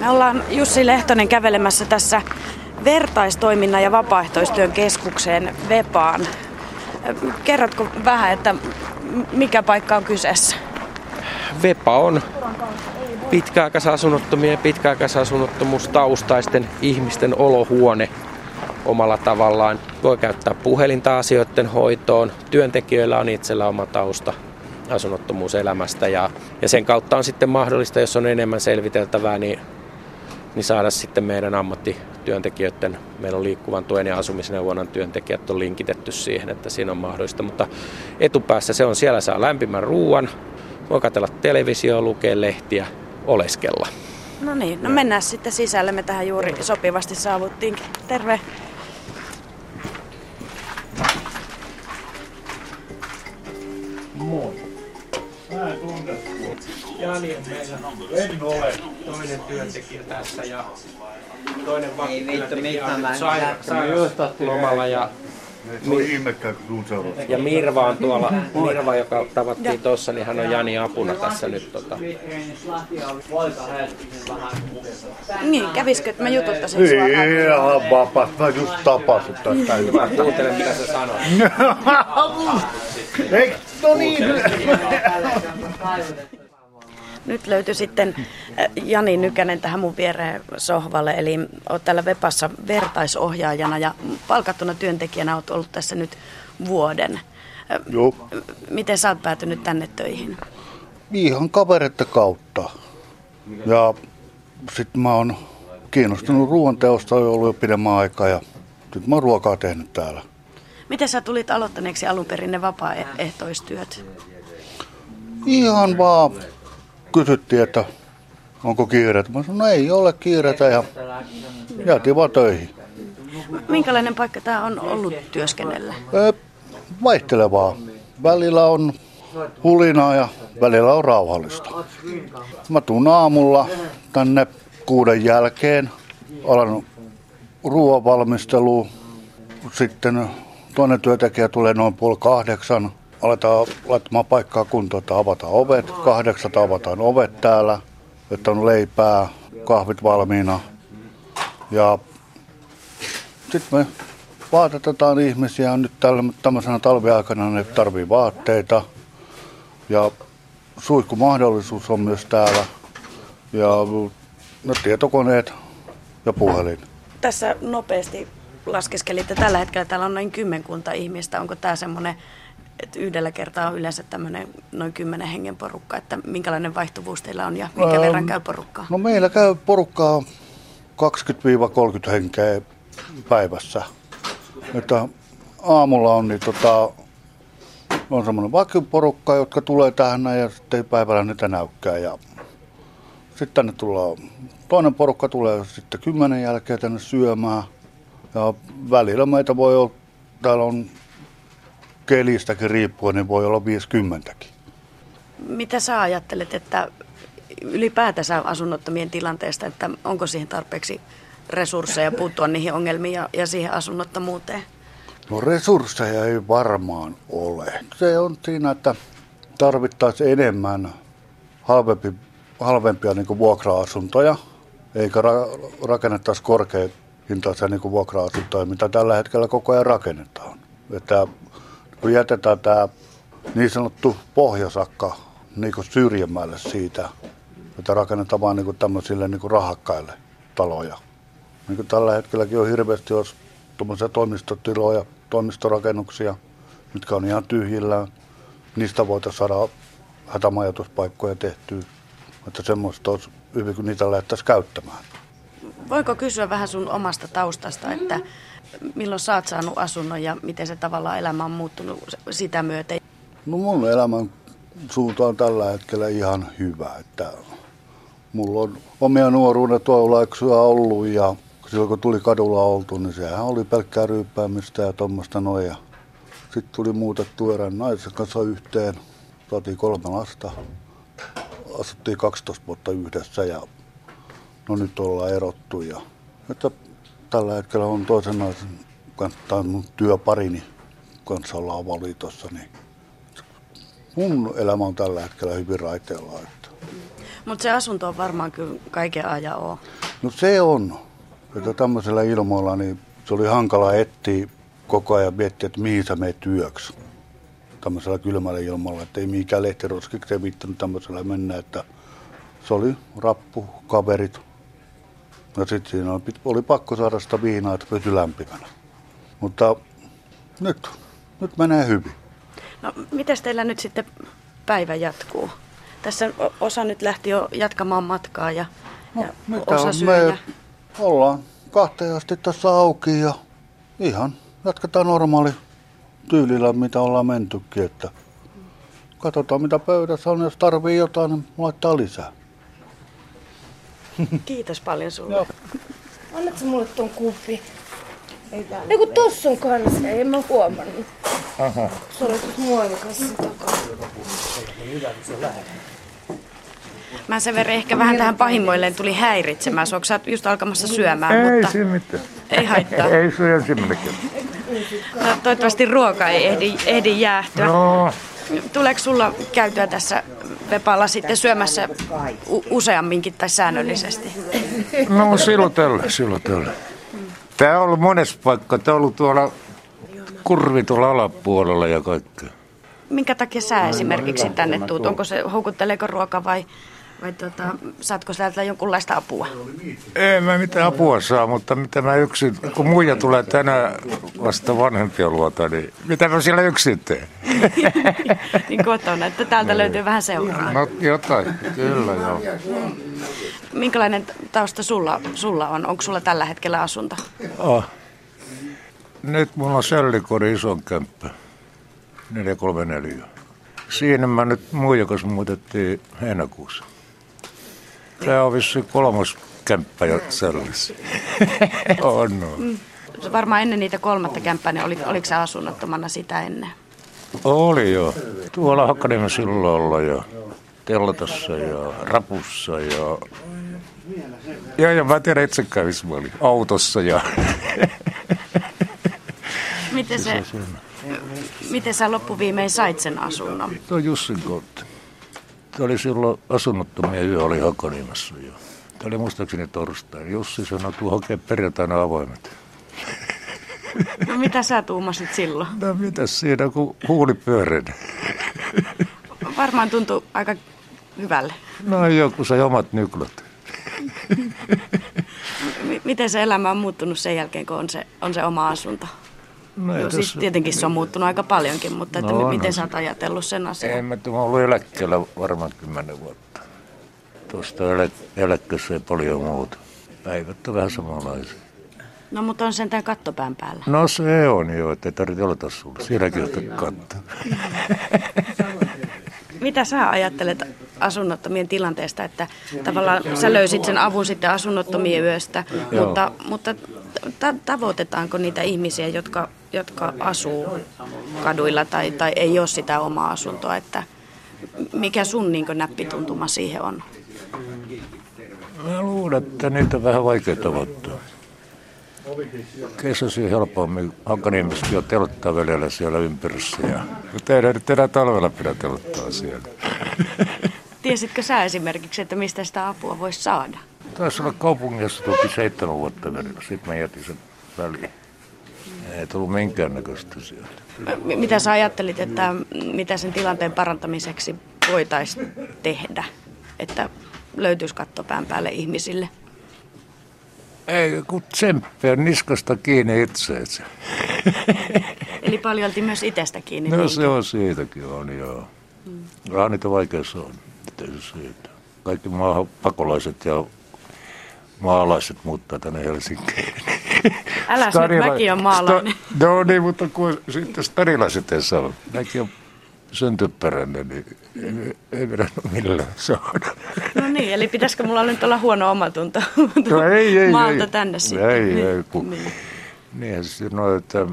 Me ollaan Jussi Lehtonen kävelemässä tässä vertaistoiminnan ja vapaaehtoistyön keskukseen Vepaan. Kerrotko vähän, että mikä paikka on kyseessä? Vepa on pitkäaikaisasunnottomien ja pitkäaikaisasunnottomuustaustaisten ihmisten olohuone omalla tavallaan. Voi käyttää puhelinta asioiden hoitoon. Työntekijöillä on itsellä oma tausta asunnottomuuselämästä ja, ja sen kautta on sitten mahdollista, jos on enemmän selviteltävää, niin, niin saada sitten meidän ammattityöntekijöiden, meillä on liikkuvan tuen ja asumisneuvonnan työntekijät on linkitetty siihen, että siinä on mahdollista, mutta etupäässä se on, siellä saa lämpimän ruuan, voi katsella televisioa, lukea lehtiä, oleskella. No niin, no mennään sitten sisälle. Me tähän juuri sopivasti saavuttiinkin. Terve. Moi. Jani on meillä. En ole. Toinen työntekijä tässä ja toinen vakkityöntekijä on sairauslomalla ja ja Mirva on tuolla, Mirva joka tavattiin tuossa, niin hän on Jani apuna tässä nyt. Tota. Niin, kävisikö, että mä jututtaisin sua? Ihan vapaa. Mä just tapasin tästä. Hyvä, kuuntele mitä sä sanot. Eikö? No niin. Nyt löytyi sitten äh, Jani Nykänen tähän mun viereen sohvalle, eli olet täällä Vepassa vertaisohjaajana ja palkattuna työntekijänä olet ollut tässä nyt vuoden. Äh, Joo. Miten sä oot päätynyt tänne töihin? Ihan kavereiden kautta. Ja sitten mä oon kiinnostunut ruoanteosta jo ollut jo pidemmän aikaa ja nyt mä oon ruokaa tehnyt täällä. Miten sä tulit aloittaneeksi alun perin ne vapaaehtoistyöt? Ihan vaan kysyttiin, että onko kiireitä. Mä sanoin, no ei ole kiireitä ja jäätiin vaan töihin. Minkälainen paikka tämä on ollut työskennellä? Vaihtelevaa. Välillä on hulinaa ja välillä on rauhallista. Mä tuun aamulla tänne kuuden jälkeen. Alan ruoan. Sitten toinen työntekijä tulee noin puoli kahdeksan. Aletaan laittamaan paikkaa kuntoon, että avataan ovet. Kahdeksalta avataan ovet täällä, että on leipää, kahvit valmiina. Ja sitten me vaatetetaan ihmisiä nyt tällä, tämmöisenä talviaikana, ne tarvii vaatteita. Ja suihkumahdollisuus on myös täällä. Ja no, tietokoneet ja puhelin. Tässä nopeasti laskeskelitte, tällä hetkellä täällä on noin kymmenkunta ihmistä. Onko tämä semmoinen, että yhdellä kertaa on yleensä tämmöinen noin kymmenen hengen porukka, että minkälainen vaihtuvuus teillä on ja minkä Ähm, verran käy porukkaa? No meillä käy porukkaa 20-30 henkeä päivässä. Että aamulla on, niin tota, on semmoinen vakioporukka, jotka tulee tähän ja sitten päivällä niitä näykkää. Ja sitten tänne tullaan, toinen porukka tulee sitten kymmenen jälkeen tänne syömään. Ja välillä meitä voi olla, täällä on kelistäkin riippuen, niin voi olla 50kin. Mitä sä ajattelet, että ylipäätänsä asunnottomien tilanteesta, että onko siihen tarpeeksi resursseja puuttua niihin ongelmiin ja, ja siihen asunnottomuuteen? No resursseja ei varmaan ole. Se on siinä, että tarvittaisiin enemmän halvempi, halvempia niin vuokra-asuntoja, eikä ra- rakennettaisi korkeahintaisia niin kuin vuokra-asuntoja, mitä tällä hetkellä koko ajan rakennetaan. Että kun jätetään tämä niin sanottu pohjasakka niin syrjemmälle siitä, että rakennetaan niin kuin tämmöisille niin rahakkaille taloja. Niin kuin tällä hetkelläkin on hirveästi jos tuommoisia toimistotiloja, toimistorakennuksia, mitkä on ihan tyhjillään. Niistä voitaisiin saada hätämajoituspaikkoja tehtyä. Että semmoista olisi hyvin, kun niitä lähdettäisiin käyttämään. Voiko kysyä vähän sun omasta taustasta, että milloin sä oot saanut asunnon ja miten se tavallaan elämä on muuttunut sitä myöten? No mun elämän suunta on tällä hetkellä ihan hyvä. Että mulla on omia nuoruuden tuolaiksuja ollut ja silloin kun tuli kadulla oltu, niin sehän oli pelkkää ryyppäämistä ja tuommoista noin. Sitten tuli muutettu erään naisen kanssa yhteen. Saatiin kolme lasta. Asuttiin 12 vuotta yhdessä ja no nyt ollaan erottu. Ja, että tällä hetkellä on toisen naisen kanssa, tai mun työparini kanssa ollaan avoliitossa, niin mun elämä on tällä hetkellä hyvin raiteella. Että. Mutta se asunto on varmaan kyllä kaiken ajan oo. No se on. Että tämmöisellä ilmoilla niin se oli hankala etsiä koko ajan miettiä, että mihin sä meet työksi. Tämmöisellä kylmällä ilmalla, että ei mikään lehtiroskiksi ei viittanut tämmöisellä mennä, että se oli rappu, kaverit. Ja sitten siinä oli, oli pakko saada sitä viinaa, että pysy lämpimänä. Mutta nyt, nyt menee hyvin. No, miten teillä nyt sitten päivä jatkuu? Tässä osa nyt lähti jo jatkamaan matkaa ja, no, ja osa syö. Me ja... ollaan kahteen asti tässä auki ja ihan jatketaan normaali tyylillä, mitä ollaan mentykin. Että katsotaan, mitä pöydässä on. Jos tarvii jotain, niin laittaa lisää. Kiitos paljon sulle. Joo. Annatko mulle tuon kuppi? Ei, Ei kun tossa on kanssa, ei mä huomannut. Aha. Se oli tuossa muovikassa takaa. Mä sen verran ehkä vähän tähän pahimmoilleen tuli häiritsemään. Onko sä just alkamassa syömään? Ei mutta... siinä mitään. Ei haittaa. ei se ensimmäinen no, toivottavasti ruoka ei ehdi, ehdi jäähtyä. No. Tuleeko sulla käytyä tässä Vepalla sitten syömässä u- useamminkin tai säännöllisesti? No silloin tällä, silloin tällä. Tämä on ollut monessa paikka. Tämä on ollut tuolla kurvi tuolla alapuolella ja kaikkea. Minkä takia sä esimerkiksi tänne tuut? Onko se, houkutteleeko ruoka vai, vai tota, saatko sieltä jonkunlaista apua? Ei mä mitään apua saa, mutta mitä mä yksin, kun muija tulee tänään vasta vanhempia luota, niin mitä mä siellä yksin teen? niin kotona, että täältä niin. löytyy vähän seuraa. No jotain, kyllä joo. Minkälainen tausta sulla, sulla on? Onko sulla tällä hetkellä asunto? Oh. Nyt mulla on sellikori ison kämppä. 434. Siinä mä nyt muijakas muutettiin heinäkuussa. Tämä on vissi kolmas kämppä jo sellaisessa. on, no. Varmaan ennen niitä kolmatta kämppää, niin oli, oliko se asunnottomana sitä ennen? Oli jo. Tuolla Hakkaniemen silloilla ja teltassa ja rapussa ja... Ja, ja mä tiedän itsekään, missä mä olin. Autossa ja... Miten se, miten sä loppuviimein sait sen asunnon? Tuo Jussin kautta. Tämä oli silloin asunnottomia yö oli Hakaniemessä jo. Tämä oli muistaakseni torstai. Jussi sanoi, että hakea perjantaina avoimet. No mitä sä tuumasit silloin? No mitä siinä, kun huuli pyörin. Varmaan tuntuu aika hyvälle. No joku sai omat nyklot. miten se elämä on muuttunut sen jälkeen, kun on se, on se oma asunto? No, Joo, siis tietenkin se on muuttunut aika paljonkin, mutta että no, miten no, sä oot ajatellut sen asian? En mä, mä ollut eläkkeellä varmaan kymmenen vuotta. Tuosta elä, eläkkeessä ei paljon muuta. Päivät on vähän samanlaisia. No mutta on sentään kattopään päällä. No se on jo, että ei tarvitse olla sulla. Siinäkin on katto. Mitä sä ajattelet asunnottomien tilanteesta, että tavallaan sä löysit sen avun sitten asunnottomien yöstä, mutta, mutta ta- tavoitetaanko niitä ihmisiä, jotka, jotka asuu kaduilla tai, tai ei ole sitä omaa asuntoa, että mikä sun niin näppituntuma siihen on? Mä luulen, että niitä on vähän vaikea tavoittaa. Kesäsi helpommin. Hankaniemessä jo telttaa välillä siellä ympärissä. Ja tehdään nyt enää talvella pidä telttaa siellä. Tiesitkö sä esimerkiksi, että mistä sitä apua voisi saada? Taisi olla kaupungissa toki seitsemän vuotta välillä. Sitten mä jätin sen väliin. Ei tullut minkäännäköistä sieltä. Mitä sä ajattelit, että mitä sen tilanteen parantamiseksi voitaisiin tehdä? Että löytyisi kattopään päälle ihmisille? Ei, kun tsemppiä niskasta kiinni itseensä. Eli paljolti myös itsestä kiinni. No se on siitäkin on, joo. Mm. Vähän niitä vaikeassa on, se siitä. Kaikki maahan pakolaiset ja maalaiset muuttaa tänne Helsinkiin. Älä Starila- mäkin on maalainen. Sta- no niin, mutta kun sitten starilaiset ei saa. Näkin on syntyperäinen, niin ei, ei pidä millään saada. No niin, eli pitäisikö mulla nyt olla huono omatunto no ei, ei, maalta ei, tänne sitten? Ei, ei, ei kun, niin. Niinhän se sanoo, että äh,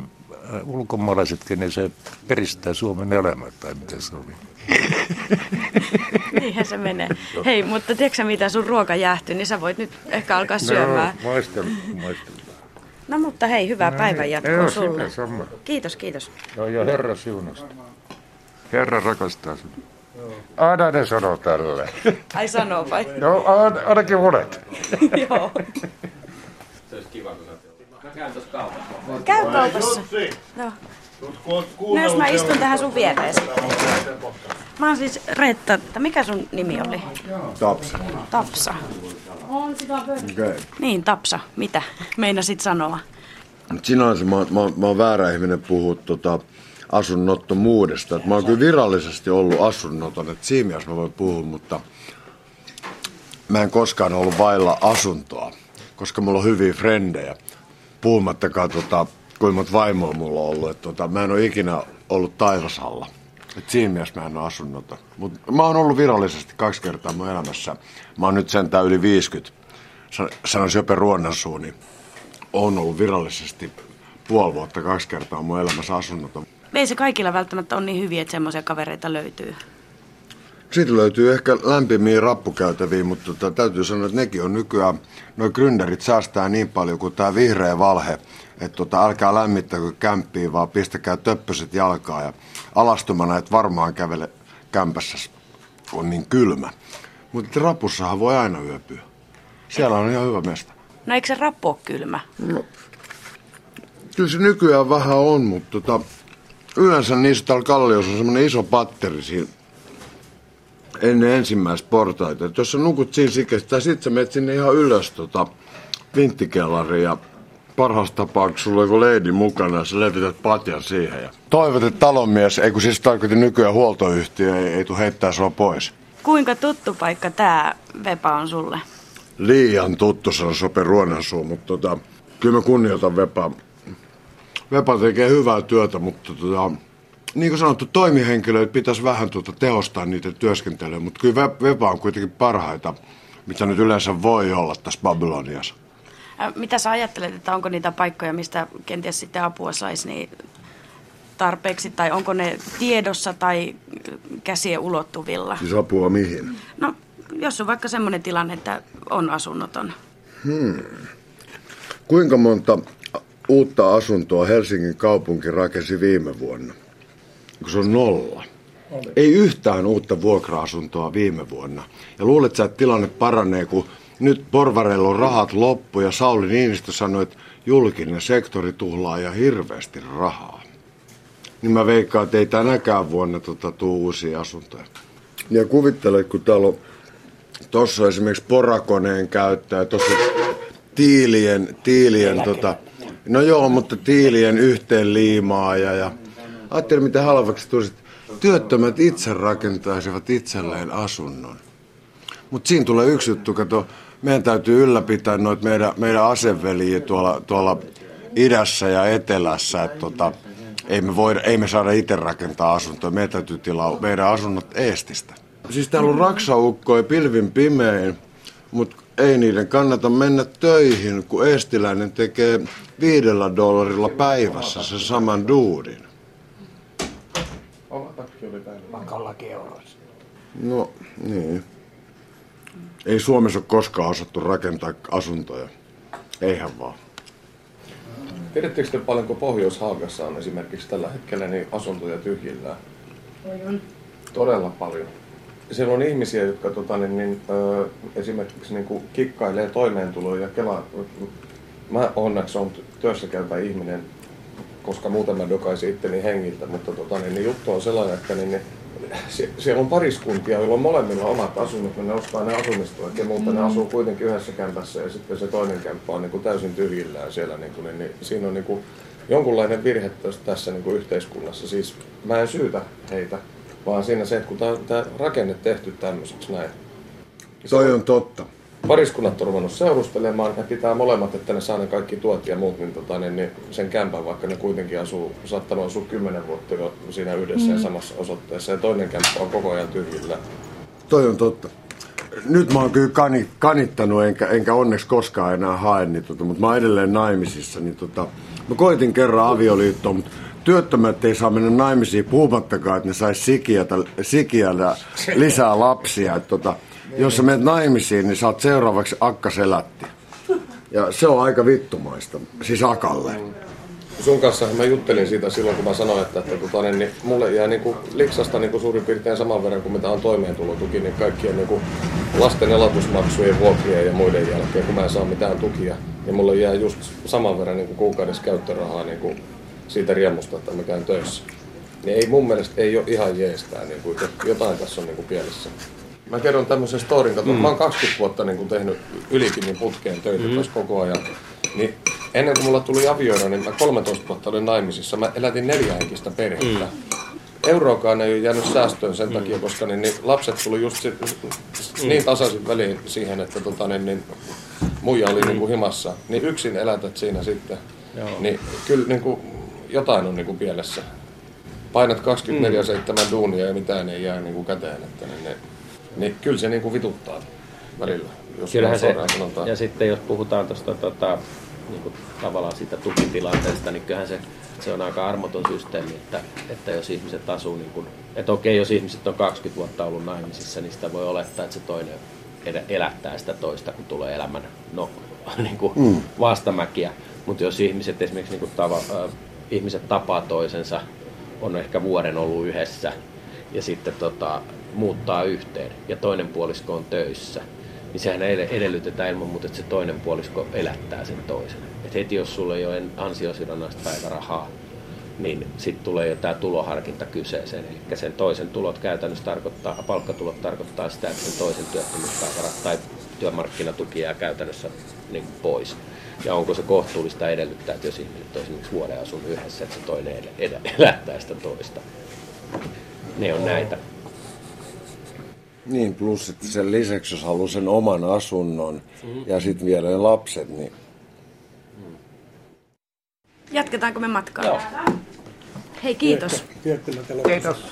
ulkomaalaisetkin, niin se peristää Suomen elämää, tai mitä se oli. Niinhän se menee. Hei, mutta tiedätkö mitä sun ruoka jäähtyy, niin sä voit nyt ehkä alkaa no, syömään. No, maistella, maistella. No mutta hei, hyvää no, päivän jatkoa sulle. Sama. Kiitos, kiitos. No ja Herra siunasta. Herra rakastaa sinua. Aina ne sanoo tälle. Ai sanoo vai? No ain- ainakin monet. Joo. Käy kaupassa. Joo. No jos mä istun tähän sun viereen sitten. Mä oon siis Reetta, että mikä sun nimi oli? Tapsa. Tapsa. Okay. Niin, Tapsa. Mitä meinasit sanoa? Mut Sinänsä mä, mä, mä oon väärä ihminen puhua tota asunnottomuudesta. Et mä oon kyllä virallisesti ollut asunnoton, että siinä mielessä mä voin puhua, mutta mä en koskaan ollut vailla asuntoa, koska mulla on hyviä frendejä. Puhumattakaan tota, kuinka monta vaimoa mulla on ollut. Et tota, mä en ole ikinä ollut taivasalla. Et siinä mielessä mä en ole asunnoton. Mutta mä oon ollut virallisesti kaksi kertaa mun elämässä. Mä oon nyt sentään yli 50. Sa- Sanoisin jopa ruonnansuu, niin on ollut virallisesti puoli vuotta kaksi kertaa mun elämässä asunnoton. Ei se kaikilla välttämättä on niin hyviä, että semmoisia kavereita löytyy. Sitten löytyy ehkä lämpimiä rappukäytäviä, mutta tota, täytyy sanoa, että nekin on nykyään, noi gründerit säästää niin paljon kuin tämä vihreä valhe, että tota, älkää lämmittäkö kämppiä, vaan pistäkää töppöset jalkaa ja alastumana et varmaan kävele kämpässä, kun on niin kylmä. Mutta rapussahan voi aina yöpyä. Siellä on ihan hyvä mesta. No eikö se rappu ole kylmä? Kyllä se nykyään vähän on, mutta tota, yleensä niissä täällä kalliossa on semmoinen iso patteri siinä ennen ensimmäistä portaita. Et jos sä nukut siinä sikestä, tai sit sä menet sinne ihan ylös tota, vinttikellariin ja parhaassa tapauksessa sulla on joku leidi mukana ja sä levität patjan siihen. Ja... Toivot, että talonmies, ei kun siis tarkoitin nykyään huoltoyhtiö, ei, ei tule heittää sua pois. Kuinka tuttu paikka tämä Vepa on sulle? liian tuttu, se on Sope Ruonansuu, mutta tota, kyllä mä kunnioitan Vepaa. Vepa tekee hyvää työtä, mutta tota, niin kuin sanottu, toimihenkilöitä pitäisi vähän tuota tehostaa niiden työskentelyä, mutta kyllä Ve- Vepa on kuitenkin parhaita, mitä nyt yleensä voi olla tässä Babyloniassa. Mitä sä ajattelet, että onko niitä paikkoja, mistä kenties sitten apua saisi niin tarpeeksi, tai onko ne tiedossa tai käsien ulottuvilla? Siis apua mihin? No, jos on vaikka semmoinen tilanne, että on asunnoton. Kuinka monta uutta asuntoa Helsingin kaupunki rakensi viime vuonna? Kun se on nolla. Ei yhtään uutta vuokra-asuntoa viime vuonna. Ja luulet sä, että tilanne paranee, kun nyt porvareilla on rahat loppu ja Sauli Niinistö sanoi, että julkinen sektori tuhlaa ja hirveästi rahaa. Niin mä veikkaan, että ei tänäkään vuonna tota, tuu uusia asuntoja. Ja kuvittele, kun täällä on Tuossa esimerkiksi porakoneen käyttö, tuossa tiilien, tiilien tota, no joo, mutta tiilien yhteenliimaaja ja ajattelin, miten halvaksi tulisi. Työttömät itse rakentaisivat itselleen asunnon. Mutta siinä tulee yksi juttu, kato, meidän täytyy ylläpitää noita meidän, meidän aseveliä tuolla, tuolla idässä ja etelässä, että tota, ei me, voida, ei me saada itse rakentaa asuntoja, meidän täytyy tilaa meidän asunnot Eestistä. Siis täällä on raksaukkoja pilvin pimein, mutta ei niiden kannata mennä töihin, kun eestiläinen tekee viidellä dollarilla päivässä sen saman duudin. No, niin. Ei Suomessa ole koskaan osattu rakentaa asuntoja. Eihän vaan. Tiedättekö te paljonko Pohjois-Haagassa on esimerkiksi tällä hetkellä niin asuntoja tyhjillään? Todella paljon. Siellä on ihmisiä, jotka tota, niin, niin, ö, esimerkiksi niin kuin kikkailee toimeentuloa ja Kela... Mä onneksi on työssä käyvä ihminen, koska muuten mä dokaisin itteni hengiltä, mutta tota, niin, niin juttu on sellainen, että niin, niin, sie- siellä on pariskuntia, joilla on molemmilla omat asunnot, ne ostaa ne asumistuet ja muuta, ne asuu kuitenkin yhdessä kämpässä ja sitten se toinen kämppä on niin kuin täysin tyhjillään siellä. Niin kuin, niin, niin, siinä on niin kuin jonkunlainen virhe tässä- tässä niin kuin yhteiskunnassa. Siis mä en syytä heitä, vaan siinä se, että kun tämä rakenne tehty tämmöiseksi näin. Toi on totta. Pariskunnat on ruvennut seurustelemaan, ne pitää molemmat, että ne saa ne kaikki tuot ja muut, niin, tota, niin, niin sen kämpän, vaikka ne kuitenkin asuu, saattanut asua kymmenen vuotta jo siinä yhdessä mm. ja samassa osoitteessa, ja toinen kämppä on koko ajan tyhjillä. Toi on totta. Nyt mä oon kyllä kani, kanittanut, enkä, enkä onneksi koskaan enää hae, niin tota, mutta mä oon edelleen naimisissa. Niin tota, mä koitin kerran avioliittoon, mutta työttömät ei saa mennä naimisiin puhumattakaan, että ne sais sikiätä, sikiätä lisää lapsia. Et tota, jos sä menet naimisiin, niin saat seuraavaksi akka selätti. Ja se on aika vittumaista, siis akalle. sun kanssa mä juttelin siitä silloin, kun mä sanoin, että, että tota, niin, niin, mulle jää niin kuin, liksasta niin kuin suurin piirtein saman verran kuin mitä on toimeentulotuki, niin kaikkien niin kuin, lasten elatusmaksujen, vuokrien ja muiden jälkeen, kun mä en saa mitään tukia, niin mulle jää just saman verran niin kuin kuukaudessa käyttörahaa niin kuin, siitä riemusta, että mä käyn töissä. Niin ei mun mielestä ei ole ihan jeestää, niin kuin, jotain tässä on niin kuin pielessä. Mä kerron tämmöisen storin, että mm. mä oon 20 vuotta niin kuin tehnyt ylikin niin putkeen töitä mm. koko ajan. Niin ennen kuin mulla tuli avioida, niin mä 13 vuotta olin naimisissa. Mä elätin neljähenkistä perhettä. Mm. Euroakaan ei ole jäänyt säästöön sen mm. takia, koska niin, niin lapset tuli just sit, mm. niin tasaisin väliin siihen, että tota, niin, niin, muija oli mm. niin kuin himassa. Niin yksin elätät siinä sitten. Joo. Niin kyllä niin kuin, jotain on niin kuin pielessä. Painat 24-7 mm. duunia ja mitään ei jää niin kuin käteen. Että, niin, niin, niin kyllä se niin kuin vituttaa välillä. Jos Kyllähän se, ja sitten jos puhutaan tuosta tota, niin kuin tavallaan siitä tukitilanteesta, niin kyllähän se, se on aika armoton systeemi, että, että jos ihmiset asuu, niin kuin, että okei, jos ihmiset on 20 vuotta ollut naimisissa, niin sitä voi olettaa, että se toinen elättää sitä toista, kun tulee elämän no, niin kuin mm. vastamäkiä. Mutta jos ihmiset esimerkiksi niin kuin tava, äh, ihmiset tapaa toisensa, on ehkä vuoden ollut yhdessä ja sitten tota, muuttaa yhteen ja toinen puolisko on töissä, niin sehän edellytetään ilman muuta, että se toinen puolisko elättää sen toisen. Et heti jos sulla ei ole ansiosidonnaista päivärahaa, niin sitten tulee jo tämä tuloharkinta kyseeseen. Eli sen toisen tulot käytännössä tarkoittaa, palkkatulot tarkoittaa sitä, että sen toisen työttömyyspäiväraha tai työmarkkinatuki jää käytännössä niin pois. Ja onko se kohtuullista edellyttää, että jos ihmiset on esimerkiksi vuoden asunut yhdessä, että se toinen elättää sitä toista. Ne on näitä. Niin, plus että sen lisäksi, jos haluaa sen oman asunnon mm. ja sitten vielä ne lapset, niin... Jatketaanko me matkaa? Joo. Hei, kiitos. Kiitos.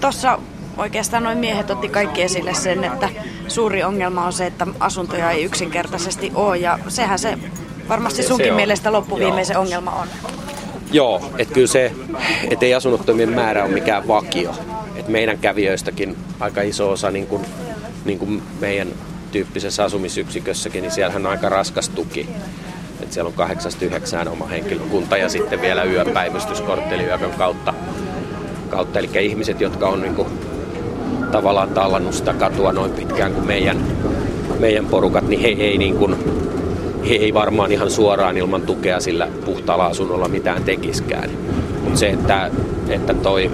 Tuossa oikeastaan noin miehet otti kaikki esille sen, että suuri ongelma on se, että asuntoja ei yksinkertaisesti ole ja sehän se varmasti sunkin se mielestä loppuviimeisen Joo. ongelma on. Joo, että kyllä se, että ei asunnottomien määrä ole mikään vakio. Et meidän kävijöistäkin aika iso osa niin kuin, niin kuin meidän tyyppisessä asumisyksikössäkin, niin siellähän on aika raskas tuki. Et siellä on kahdeksasta yhdeksään oma henkilökunta ja sitten vielä yöpäivystyskortteliyökön kautta. kautta. Eli ihmiset, jotka on niin kuin, tavallaan tallannut sitä katua noin pitkään kuin meidän, meidän porukat, niin he ei niin kuin, he ei varmaan ihan suoraan ilman tukea sillä puhtaalla asunnolla mitään tekiskään. Mutta se, että, että toi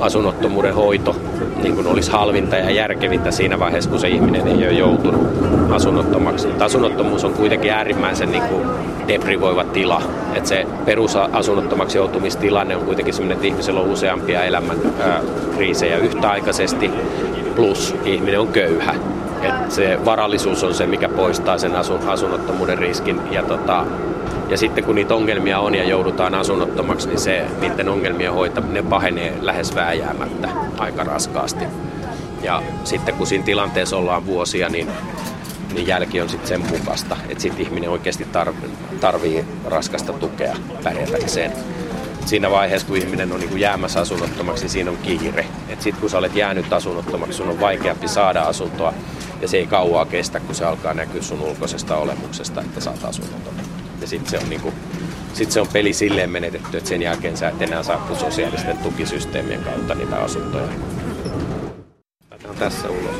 asunnottomuuden hoito niin kun olisi halvinta ja järkevintä siinä vaiheessa, kun se ihminen ei ole joutunut asunnottomaksi. Mutta asunnottomuus on kuitenkin äärimmäisen niin kuin deprivoiva tila. Et se perusasunnottomaksi joutumistilanne on kuitenkin sellainen, että ihmisellä on useampia elämän ää, kriisejä yhtäaikaisesti, plus ihminen on köyhä. Et se varallisuus on se, mikä poistaa sen asun, asunnottomuuden riskin. Ja, tota, ja sitten kun niitä ongelmia on ja joudutaan asunnottomaksi, niin se, niiden ongelmien hoitaminen pahenee lähes vääjäämättä aika raskaasti. Ja sitten kun siinä tilanteessa ollaan vuosia, niin, niin jälki on sitten sen mukaista, että sitten ihminen oikeasti tarvii, tarvii raskasta tukea pärjätäkseen siinä vaiheessa, kun ihminen on niin kuin jäämässä asunnottomaksi, niin siinä on kiire. Sitten kun sä olet jäänyt asunnottomaksi, sun on vaikeampi saada asuntoa ja se ei kauaa kestä, kun se alkaa näkyä sun ulkoisesta olemuksesta, että saat asunnoton. Ja sitten se on niinku, sit se on peli silleen menetetty, että sen jälkeen sä et enää saa sosiaalisten tukisysteemien kautta niitä asuntoja. Laitetaan tässä ulos.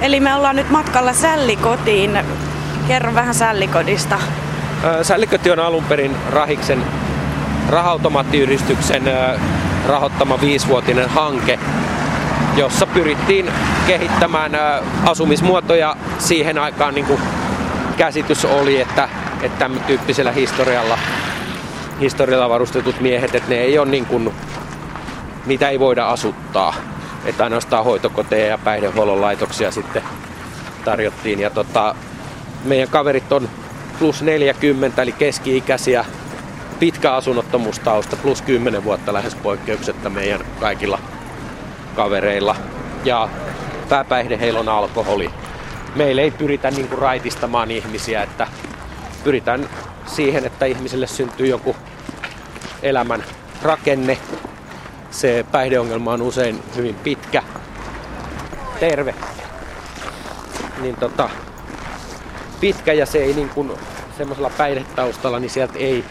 Eli me ollaan nyt matkalla Sällikotiin. Kerro vähän Sällikodista. Sällikoti on alun perin Rahiksen rahautomaattiyhdistyksen rahoittama viisivuotinen hanke, jossa pyrittiin kehittämään asumismuotoja siihen aikaan niin kuin käsitys oli, että, että tämän tyyppisellä historialla, historialla varustetut miehet, että ne ei ole niin kuin, niitä ei voida asuttaa. Että ainoastaan hoitokoteja ja päihdehuollon laitoksia sitten tarjottiin. Ja tota, meidän kaverit on plus 40, eli keski-ikäisiä pitkä asunnottomuustausta, plus 10 vuotta lähes poikkeuksetta meidän kaikilla kavereilla. Ja pääpäihde heillä on alkoholi. Meillä ei pyritä niin kuin raitistamaan ihmisiä, että pyritään siihen, että ihmiselle syntyy joku elämän rakenne, se päihdeongelma on usein hyvin pitkä. Terve. Niin tota, pitkä ja se ei niin kuin semmoisella päihdetaustalla, niin sieltä ei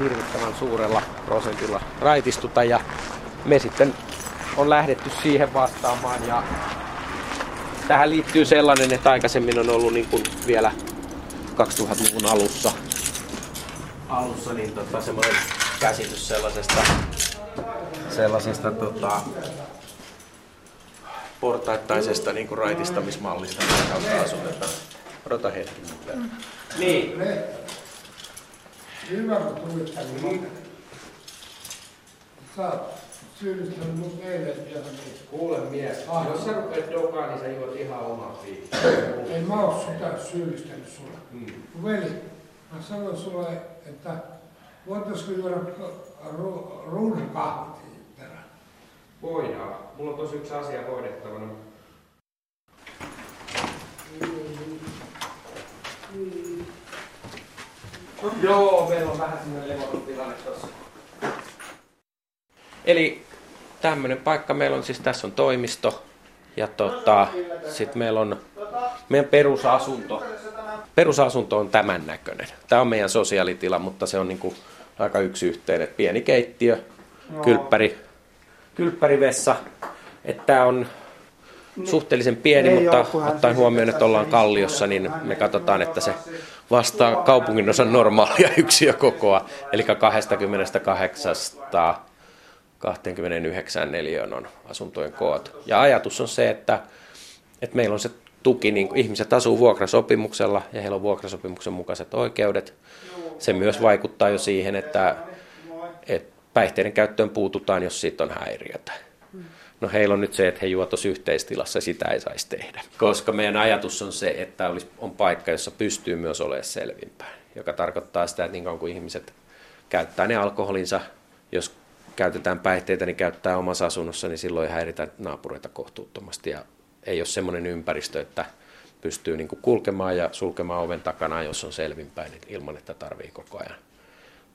hirvittävän suurella prosentilla raitistuta ja me sitten on lähdetty siihen vastaamaan ja tähän liittyy sellainen, että aikaisemmin on ollut niin kuin vielä 2000-luvun alussa, alussa niin tota, semmoinen käsitys sellaisesta, sellaisesta tota, portaittaisesta niin kuin raitistamismallista, mitä kautta asutetaan. Odota hetki. Mm. Niin. Hyvä, kun tulit tänne. Sä oot syyllistänyt mut eilen vielä. Kuule mies, ah. jos sä rupeat dokaa, niin sä juot ihan viikkoa. Ei mä oo sitä syyllistänyt sulle. Mm. Veli, mä sanoin sulle, että voitaisiko juoda kahvit perään? Voidaan. Mulla on tosi yksi asia hoidettavana. Joo, meillä on vähän sinne tilanne tossa. Eli tämmöinen paikka meillä on, siis tässä on toimisto ja tota, sitten meillä on meidän perusasunto. Perusasunto on tämän näköinen. Tämä on meidän sosiaalitila, mutta se on niinku aika yksi yhteen. pieni keittiö, kylppäri, kylppärivessa. Että tämä on suhteellisen pieni, mutta ottaen huomioon, että ollaan kalliossa, niin me katsotaan, että se vastaa kaupungin osan normaalia yksiökokoa, eli 28 29 neliön on asuntojen koot. Ja ajatus on se, että, että meillä on se tuki, niin ihmiset asuu vuokrasopimuksella ja heillä on vuokrasopimuksen mukaiset oikeudet. Se myös vaikuttaa jo siihen, että, että päihteiden käyttöön puututaan, jos siitä on häiriötä. No heillä on nyt se, että he juotos yhteistilassa, sitä ei saisi tehdä. Koska meidän ajatus on se, että olisi, on paikka, jossa pystyy myös olemaan selvinpäin. Joka tarkoittaa sitä, että niin kauan kuin ihmiset käyttää ne alkoholinsa, jos käytetään päihteitä, niin käyttää omassa asunnossa, niin silloin ei häiritä naapureita kohtuuttomasti. Ja ei ole semmoinen ympäristö, että pystyy niin kuin kulkemaan ja sulkemaan oven takana, jos on selvinpäin, niin ilman että tarvii koko ajan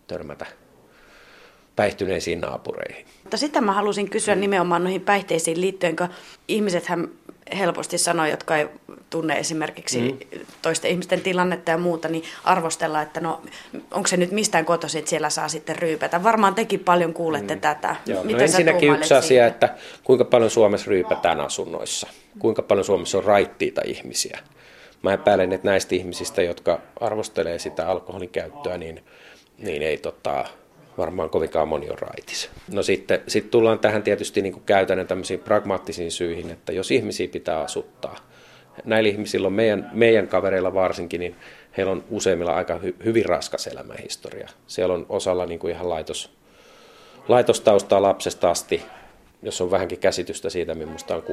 törmätä päihtyneisiin naapureihin. Mutta sitä mä halusin kysyä nimenomaan noihin päihteisiin liittyen, kun ihmisethän helposti sanoo, jotka ei tunne esimerkiksi mm. toisten ihmisten tilannetta ja muuta, niin arvostella, että no onko se nyt mistään kotoisin, että siellä saa sitten ryypätä. Varmaan tekin paljon kuulette mm. tätä. Joo, Miten no ensinnäkin yksi siitä? asia, että kuinka paljon Suomessa ryypätään asunnoissa. Kuinka paljon Suomessa on raittiita ihmisiä. Mä epäilen, että näistä ihmisistä, jotka arvostelee sitä alkoholin käyttöä, niin, niin ei tota, varmaan kovinkaan moni on raitis. No sitten sit tullaan tähän tietysti niin kuin käytännön tämmöisiin pragmaattisiin syihin, että jos ihmisiä pitää asuttaa, näillä ihmisillä on meidän, meidän kavereilla varsinkin, niin heillä on useimmilla aika hy, hyvin raskas elämänhistoria. Siellä on osalla niin kuin ihan laitos, laitostaustaa lapsesta asti, jos on vähänkin käsitystä siitä, millaista on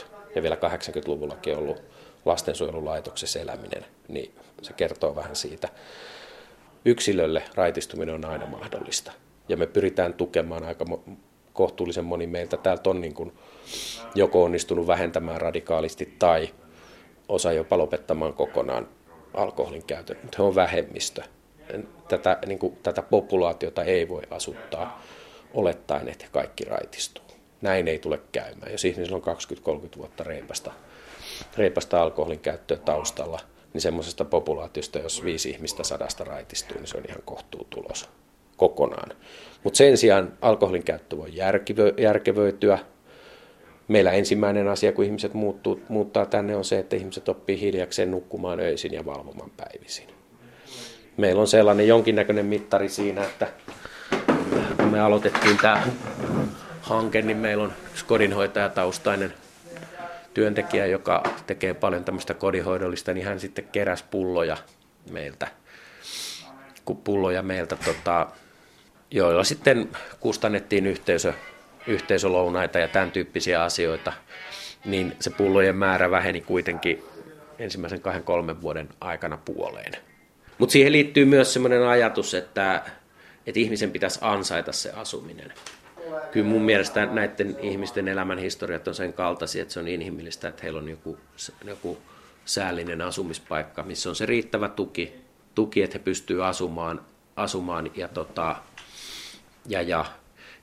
60-70 ja vielä 80-luvullakin ollut lastensuojelulaitoksessa eläminen, niin se kertoo vähän siitä yksilölle raitistuminen on aina mahdollista. Ja me pyritään tukemaan aika kohtuullisen moni meiltä täältä on niin kuin joko onnistunut vähentämään radikaalisti tai osa jopa lopettamaan kokonaan alkoholin käytön, mutta he on vähemmistö. Tätä, niin kuin, tätä populaatiota ei voi asuttaa olettaen, että kaikki raitistuu. Näin ei tule käymään. Jos ihmisellä on 20-30 vuotta reipasta, reipasta alkoholin käyttöä taustalla – niin semmoisesta populaatiosta, jos viisi ihmistä sadasta raitistuu, niin se on ihan kohtuutulos kokonaan. Mutta sen sijaan alkoholin käyttö voi järkevöityä. Meillä ensimmäinen asia, kun ihmiset muuttuu, muuttaa tänne, on se, että ihmiset oppii hiljakseen nukkumaan öisin ja valvomaan päivisin. Meillä on sellainen jonkinnäköinen mittari siinä, että kun me aloitettiin tämä hanke, niin meillä on yksi kodinhoitajataustainen työntekijä, joka tekee paljon tämmöistä kodinhoidollista, niin hän sitten keräsi pulloja meiltä, pulloja meiltä, tota, joilla sitten kustannettiin yhteisö, yhteisölounaita ja tämän tyyppisiä asioita, niin se pullojen määrä väheni kuitenkin ensimmäisen kahden kolmen vuoden aikana puoleen. Mutta siihen liittyy myös sellainen ajatus, että, että ihmisen pitäisi ansaita se asuminen kyllä mun mielestä näiden ihmisten elämän historiat on sen kaltaisia, että se on inhimillistä, että heillä on joku, joku säällinen asumispaikka, missä on se riittävä tuki, tuki että he pystyvät asumaan, asumaan ja, tota, ja, ja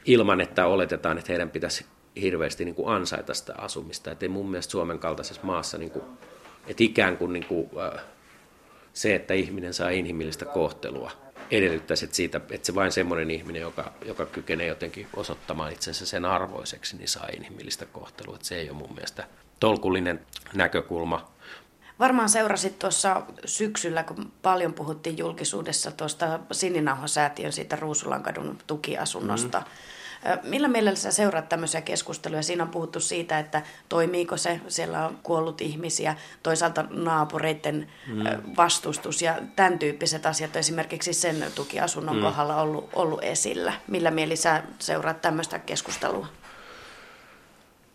ilman, että oletetaan, että heidän pitäisi hirveästi niin kuin ansaita sitä asumista. Että mun mielestä Suomen kaltaisessa maassa, niin kuin, että ikään kuin, niin kuin se, että ihminen saa inhimillistä kohtelua, edellyttäisi, että, siitä, että se vain semmoinen ihminen, joka, joka kykenee jotenkin osoittamaan itsensä sen arvoiseksi, niin saa inhimillistä kohtelua. Että se ei ole mun mielestä tolkullinen näkökulma. Varmaan seurasit tuossa syksyllä, kun paljon puhuttiin julkisuudessa tuosta Sininauhasäätiön siitä Ruusulankadun tukiasunnosta. Mm. Millä mielellä sä seuraat tämmöisiä keskusteluja? Siinä on puhuttu siitä, että toimiiko se, siellä on kuollut ihmisiä, toisaalta naapureiden mm. vastustus ja tämän tyyppiset asiat esimerkiksi sen tukiasunnon mm. kohdalla ollut, ollut esillä. Millä mieli sä seuraat tämmöistä keskustelua?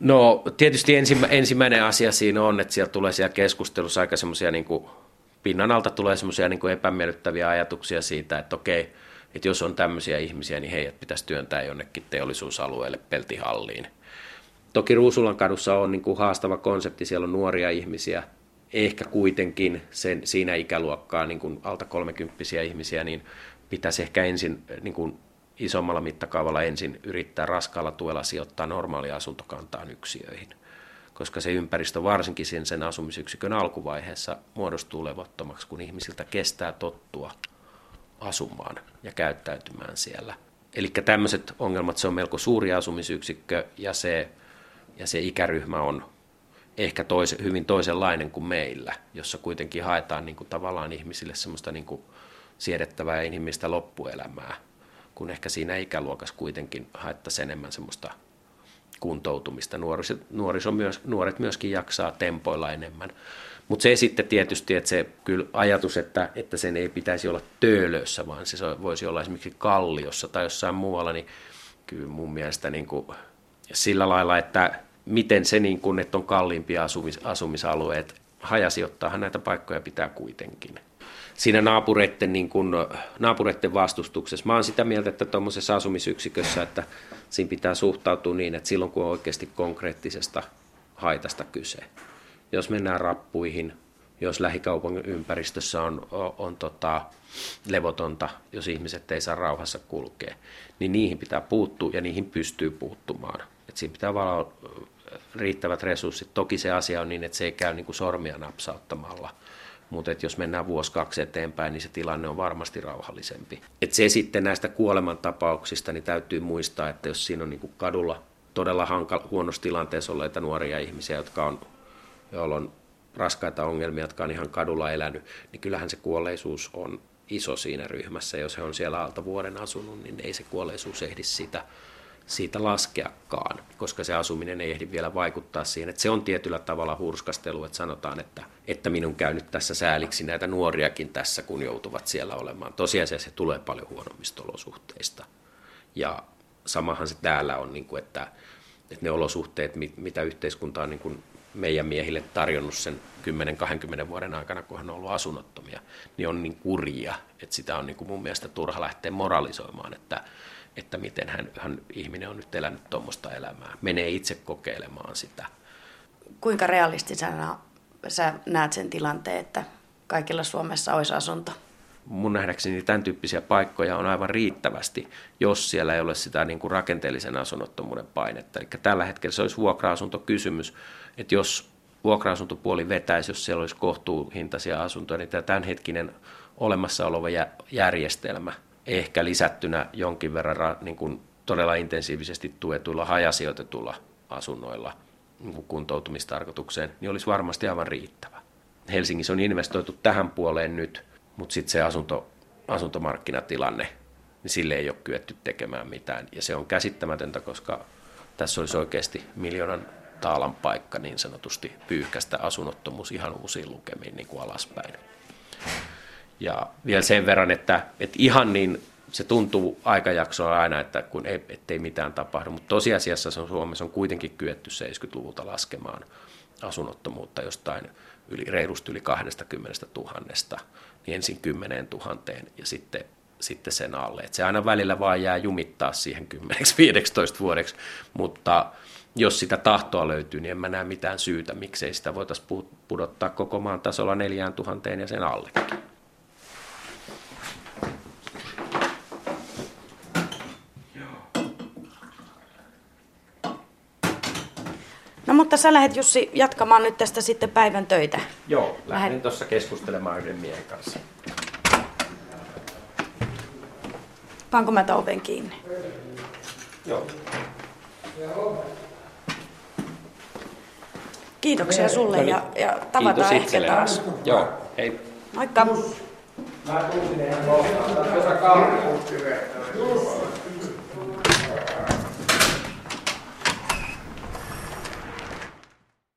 No tietysti ensimmä, ensimmäinen asia siinä on, että sieltä tulee siellä keskustelussa aika semmoisia niin pinnan alta tulee semmoisia niin epämiellyttäviä ajatuksia siitä, että okei, että jos on tämmöisiä ihmisiä, niin heidät pitäisi työntää jonnekin teollisuusalueelle peltihalliin. Toki Ruusulan kadussa on niin kuin haastava konsepti, siellä on nuoria ihmisiä, ehkä kuitenkin sen, siinä ikäluokkaa niin kuin alta kolmekymppisiä ihmisiä, niin pitäisi ehkä ensin niin kuin isommalla mittakaavalla ensin yrittää raskaalla tuella sijoittaa normaalia asuntokantaan yksiöihin, koska se ympäristö varsinkin sen, sen asumisyksikön alkuvaiheessa muodostuu levottomaksi, kun ihmisiltä kestää tottua asumaan ja käyttäytymään siellä. Eli tämmöiset ongelmat, se on melko suuri asumisyksikkö ja se, ja se ikäryhmä on ehkä toise, hyvin toisenlainen kuin meillä, jossa kuitenkin haetaan niin kuin tavallaan ihmisille semmoista niin kuin siedettävää inhimillistä loppuelämää, kun ehkä siinä ikäluokassa kuitenkin haettaisiin enemmän semmoista kuntoutumista. Nuoriso, nuoriso myös, nuoret myöskin jaksaa tempoilla enemmän. Mutta se sitten tietysti, että se kyllä ajatus, että, että sen ei pitäisi olla töölössä, vaan se voisi olla esimerkiksi kalliossa tai jossain muualla, niin kyllä mun mielestä niin kuin sillä lailla, että miten se, niin kuin, että on kalliimpia asumis, asumisalueet, hajasijoittaahan näitä paikkoja pitää kuitenkin. Siinä naapureiden, niin kuin, naapureiden vastustuksessa. Mä oon sitä mieltä, että tuommoisessa asumisyksikössä, että siinä pitää suhtautua niin, että silloin kun on oikeasti konkreettisesta haitasta kyse, jos mennään rappuihin, jos lähikaupungin ympäristössä on, on, on tota, levotonta, jos ihmiset ei saa rauhassa kulkea, niin niihin pitää puuttua ja niihin pystyy puuttumaan. Et siinä pitää olla riittävät resurssit. Toki se asia on niin, että se ei käy niin kuin sormia napsauttamalla, mutta jos mennään vuosi kaksi eteenpäin, niin se tilanne on varmasti rauhallisempi. Et se sitten näistä kuolemantapauksista, niin täytyy muistaa, että jos siinä on niin kuin kadulla todella hankala, huonossa tilanteessa olleita nuoria ihmisiä, jotka on joilla on raskaita ongelmia, jotka on ihan kadulla elänyt, niin kyllähän se kuolleisuus on iso siinä ryhmässä. Jos he on siellä alta vuoden asunut, niin ei se kuolleisuus ehdi sitä, siitä laskeakaan, koska se asuminen ei ehdi vielä vaikuttaa siihen. Että se on tietyllä tavalla hurskastelu, että sanotaan, että, että minun käy nyt tässä sääliksi näitä nuoriakin tässä, kun joutuvat siellä olemaan. Tosiasiassa se tulee paljon huonommista olosuhteista. Ja samahan se täällä on, niin kuin, että, että ne olosuhteet, mitä yhteiskunta on niin kuin meidän miehille tarjonnut sen 10-20 vuoden aikana, kun hän on ollut asunnottomia, niin on niin kurjia, että sitä on niin kuin mun mielestä turha lähteä moralisoimaan, että, että miten hän, hän, ihminen on nyt elänyt tuommoista elämää. Menee itse kokeilemaan sitä. Kuinka realistisena sä näet sen tilanteen, että kaikilla Suomessa olisi asunto? mun nähdäkseni tämän tyyppisiä paikkoja on aivan riittävästi, jos siellä ei ole sitä niin kuin rakenteellisen asunnottomuuden painetta. Eli tällä hetkellä se olisi vuokra-asuntokysymys, että jos vuokra-asuntopuoli vetäisi, jos siellä olisi kohtuuhintaisia asuntoja, niin tämä tämänhetkinen olemassa oleva järjestelmä, ehkä lisättynä jonkin verran niin kuin todella intensiivisesti tuetuilla hajasijoitetulla asunnoilla niin kuin kuntoutumistarkoitukseen, niin olisi varmasti aivan riittävä. Helsingissä on investoitu tähän puoleen nyt, mutta sitten se asunto, asuntomarkkinatilanne, niin sille ei ole kyetty tekemään mitään. Ja se on käsittämätöntä, koska tässä olisi oikeasti miljoonan taalan paikka niin sanotusti pyyhkästä asunnottomuus ihan uusiin lukemiin niin kuin alaspäin. Ja vielä sen verran, että, että ihan niin se tuntuu aikajaksoa aina, että kun ei, ettei mitään tapahdu, mutta tosiasiassa se on Suomessa on kuitenkin kyetty 70-luvulta laskemaan asunnottomuutta jostain yli, reilusti yli 20 000, niin ensin 10 000 ja sitten, sitten sen alle. Et se aina välillä vaan jää jumittaa siihen 10-15 vuodeksi, mutta jos sitä tahtoa löytyy, niin en mä näe mitään syytä, miksei sitä voitaisiin pudottaa koko maan tasolla neljään tuhanteen ja sen allekin. Mutta sä lähdet Jussi jatkamaan nyt tästä sitten päivän töitä. Joo, lähdin Lähden. tuossa keskustelemaan yhden miehen kanssa. Panko mä oven kiinni? Joo. Kiitoksia sulle ja, ja tavataan Kiitos ehkä itselleni. taas. Joo, hei. Moikka. Mä kahvikutti